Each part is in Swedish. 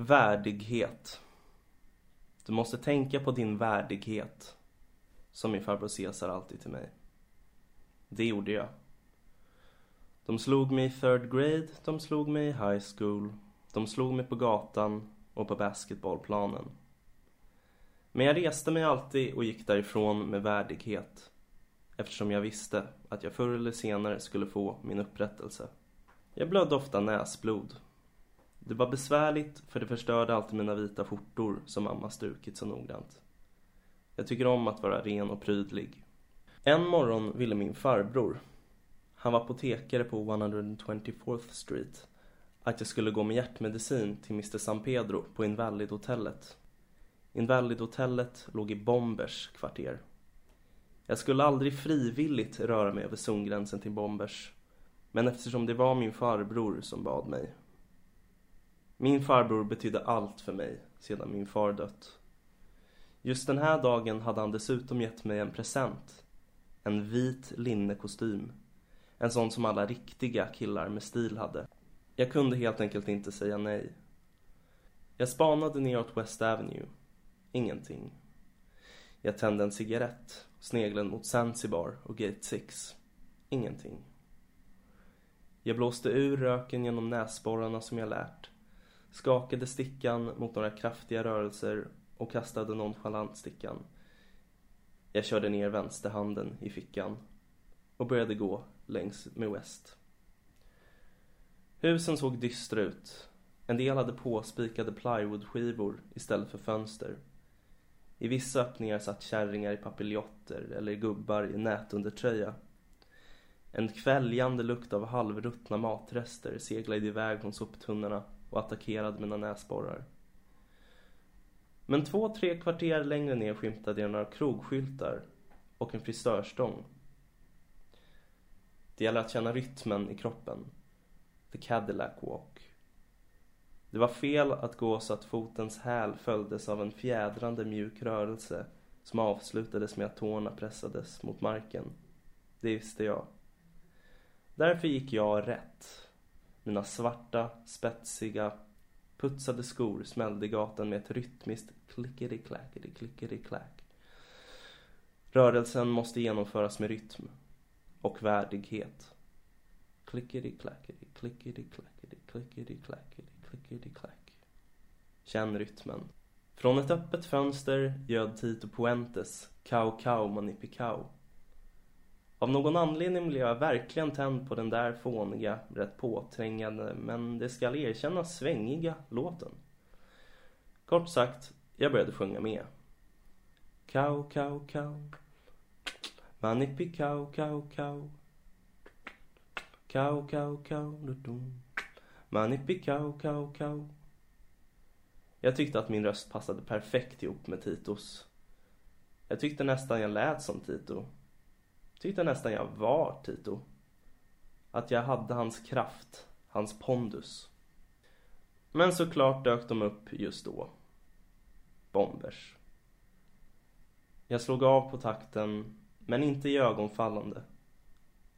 Värdighet. Du måste tänka på din värdighet. Som min farbror Cesar alltid till mig. Det gjorde jag. De slog mig i third grade, de slog mig i high school, de slog mig på gatan och på basketbollplanen. Men jag reste mig alltid och gick därifrån med värdighet eftersom jag visste att jag förr eller senare skulle få min upprättelse. Jag blödde ofta näsblod. Det var besvärligt för det förstörde alltid mina vita skjortor som mamma strukit så noggrant. Jag tycker om att vara ren och prydlig. En morgon ville min farbror, han var apotekare på 124th Street, att jag skulle gå med hjärtmedicin till Mr San Pedro på Invalidhotellet. Invalidhotellet låg i Bombers kvarter. Jag skulle aldrig frivilligt röra mig över zongränsen till Bombers. Men eftersom det var min farbror som bad mig. Min farbror betydde allt för mig sedan min far dött. Just den här dagen hade han dessutom gett mig en present. En vit linnekostym. En sån som alla riktiga killar med stil hade. Jag kunde helt enkelt inte säga nej. Jag spanade neråt West Avenue. Ingenting. Jag tände en cigarett, sneglen mot Zanzibar och Gate 6. Ingenting. Jag blåste ur röken genom näsborrarna som jag lärt. Skakade stickan mot några kraftiga rörelser och kastade nonchalant stickan. Jag körde ner vänsterhanden i fickan och började gå längs med West. Husen såg dystra ut. En del hade påspikade plywoodskivor istället för fönster. I vissa öppningar satt kärringar i papiljotter eller gubbar i nätundertröja. En kväljande lukt av halvruttna matrester seglade iväg från soptunnorna och attackerade mina näsborrar. Men två, tre kvarter längre ner skymtade jag några krogskyltar och en frisörstång. Det gäller att känna rytmen i kroppen. The Cadillac Walk. Det var fel att gå så att fotens häl följdes av en fjädrande mjuk rörelse som avslutades med att tårna pressades mot marken. Det visste jag. Därför gick jag rätt. Mina svarta, spetsiga, putsade skor smällde i gatan med ett rytmiskt klickety-clackety, klickety-clack. Rörelsen måste genomföras med rytm och värdighet. Klickety-clackety, klickety-clackety, klickety-clackety, klickety-clack. Känn rytmen. Från ett öppet fönster göd Tito Puentes Kau-kau, manipikau. Av någon anledning blev jag verkligen tänd på den där fåniga, rätt påträngande, men det skall erkännas svängiga låten. Kort sagt, jag började sjunga med. Kau, kau, kau. Manippi kau, kau, kau. Kau, kau, cow, manipi Manippi kau, kau. Jag tyckte att min röst passade perfekt ihop med Titos. Jag tyckte nästan jag lät som Tito. Tyckte nästan jag var Tito. Att jag hade hans kraft, hans pondus. Men såklart dök de upp just då. Bombers. Jag slog av på takten, men inte i ögonfallande.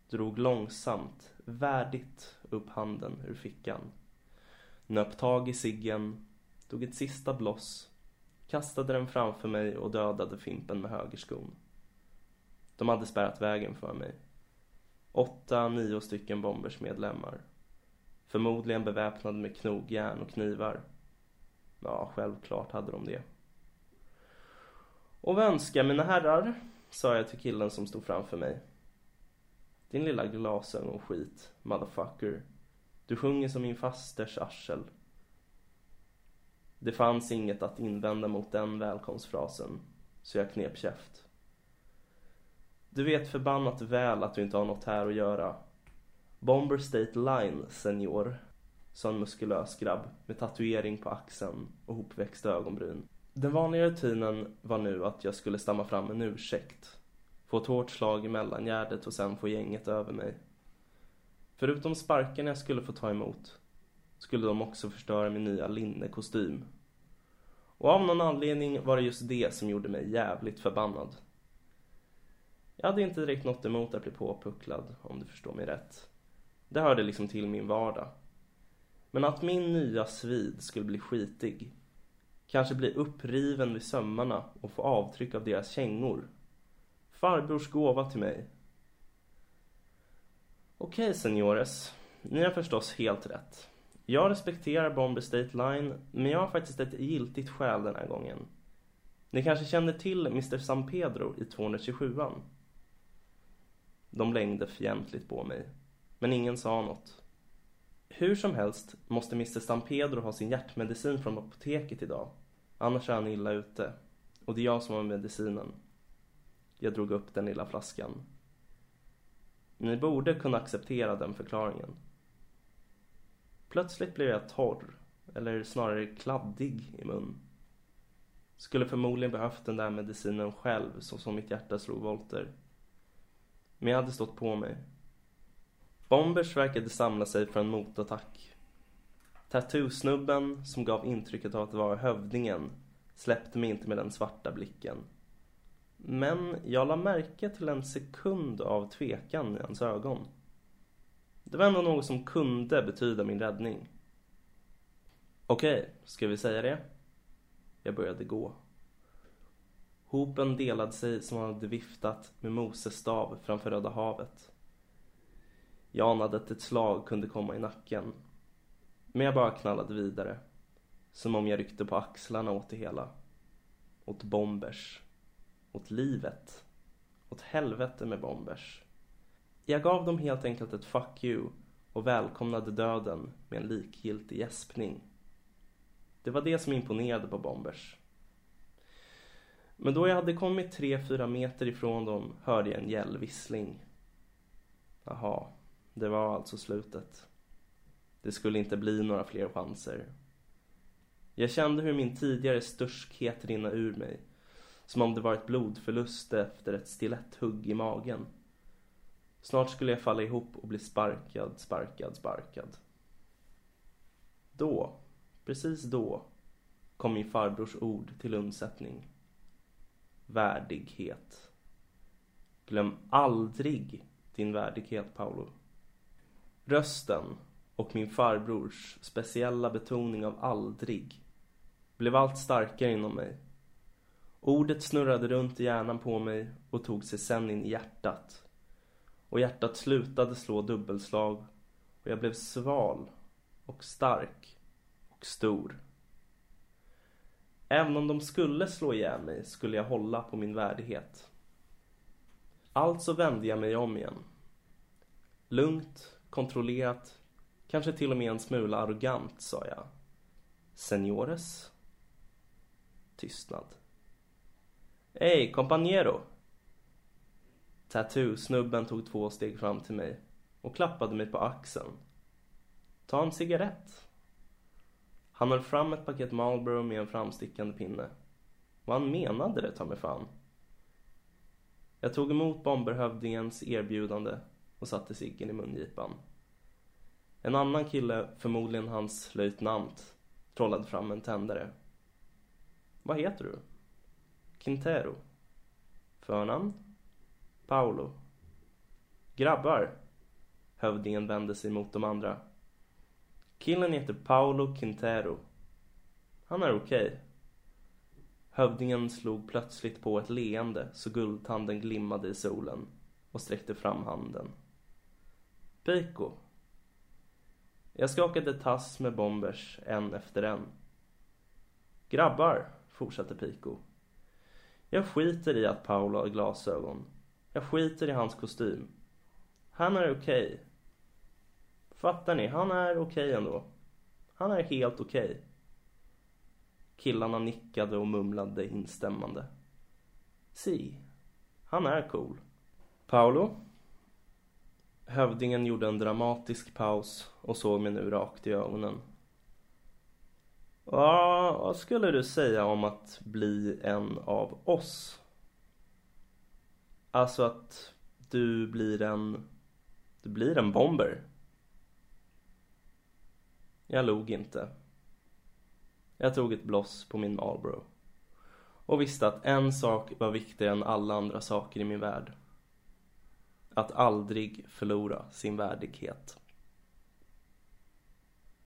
Drog långsamt, värdigt upp handen ur fickan. Nöp tag i ciggen, tog ett sista bloss, kastade den framför mig och dödade Fimpen med högerskon. De hade spärrat vägen för mig. Åtta, nio stycken bombers medlemmar. Förmodligen beväpnade med knogjärn och knivar. Ja, självklart hade de det. Och vad önskar mina herrar? sa jag till killen som stod framför mig. Din lilla glasögonskit, motherfucker. Du sjunger som min fasters arsel. Det fanns inget att invända mot den välkomstfrasen, så jag knep käft. Du vet förbannat väl att du inte har något här att göra. Bomber State Line, senior, sa en muskulös grabb med tatuering på axeln och hopväxta ögonbryn. Den vanliga rutinen var nu att jag skulle stamma fram en ursäkt. Få ett hårt slag i mellangärdet och sen få gänget över mig. Förutom sparken jag skulle få ta emot skulle de också förstöra min nya linnekostym. Och av någon anledning var det just det som gjorde mig jävligt förbannad. Jag hade inte direkt något emot att bli påpucklad, om du förstår mig rätt. Det hörde liksom till min vardag. Men att min nya svid skulle bli skitig. Kanske bli uppriven vid sömmarna och få avtryck av deras kängor. Farbrors gåva till mig. Okej, seniores. Ni har förstås helt rätt. Jag respekterar Bombay State Line, men jag har faktiskt ett giltigt skäl den här gången. Ni kanske känner till Mr San Pedro i 227an? De längde fientligt på mig, men ingen sa något. Hur som helst måste Mr San Pedro ha sin hjärtmedicin från apoteket idag. Annars är han illa ute. Och det är jag som har medicinen. Jag drog upp den lilla flaskan. Ni borde kunna acceptera den förklaringen. Plötsligt blev jag torr, eller snarare kladdig i mun. Skulle förmodligen behövt den där medicinen själv så som mitt hjärta slog volter. Men jag hade stått på mig. Bombers verkade samla sig för en motattack. Tattoo-snubben, som gav intrycket av att vara hövdingen, släppte mig inte med den svarta blicken. Men jag la märke till en sekund av tvekan i hans ögon. Det var ändå något som kunde betyda min räddning. Okej, ska vi säga det? Jag började gå. Hopen delade sig som han hade viftat med Moses stav framför Röda havet. Jag anade att ett slag kunde komma i nacken. Men jag bara knallade vidare. Som om jag ryckte på axlarna åt det hela. Åt bombers. Åt livet. Åt helvete med bombers. Jag gav dem helt enkelt ett fuck you och välkomnade döden med en likgiltig gäspning. Det var det som imponerade på bombers. Men då jag hade kommit tre, fyra meter ifrån dem hörde jag en gällvissling. Jaha, det var alltså slutet. Det skulle inte bli några fler chanser. Jag kände hur min tidigare störskhet rinna ur mig. Som om det varit blodförlust efter ett stiletthugg i magen. Snart skulle jag falla ihop och bli sparkad, sparkad, sparkad. Då, precis då, kom min farbrors ord till undsättning. Värdighet. Glöm aldrig din värdighet, Paolo. Rösten och min farbrors speciella betoning av aldrig blev allt starkare inom mig. Ordet snurrade runt i hjärnan på mig och tog sig sen in i hjärtat. Och hjärtat slutade slå dubbelslag och jag blev sval och stark och stor. Även om de skulle slå ihjäl mig skulle jag hålla på min värdighet. Alltså vände jag mig om igen. Lugnt, kontrollerat, kanske till och med en smula arrogant sa jag. Senores? Tystnad. Ey, compañero! Tattoo-snubben tog två steg fram till mig och klappade mig på axeln. Ta en cigarett. Han höll fram ett paket Marlboro med en framstickande pinne. Och han menade det, ta mig fan. Jag tog emot bomberhövdingens erbjudande och satte ciggen i mungipan. En annan kille, förmodligen hans löjtnant, trollade fram en tändare. Vad heter du? Quintero. Förnamn? Paolo. Grabbar. Hövdingen vände sig mot de andra. Killen heter Paolo Quintero. Han är okej. Okay. Hövdingen slog plötsligt på ett leende så guldtanden glimmade i solen och sträckte fram handen. Pico. Jag skakade tass med bombers en efter en. Grabbar, fortsatte Pico. Jag skiter i att Paolo har glasögon. Jag skiter i hans kostym. Han är okej. Okay. Fattar ni? Han är okej okay ändå. Han är helt okej. Okay. Killarna nickade och mumlade instämmande. Si, han är cool. Paolo? Hövdingen gjorde en dramatisk paus och såg mig nu rakt i ögonen. Ja, vad skulle du säga om att bli en av oss? Alltså att du blir en... Du blir en bomber. Jag log inte. Jag tog ett bloss på min Marlboro. Och visste att en sak var viktigare än alla andra saker i min värld. Att aldrig förlora sin värdighet.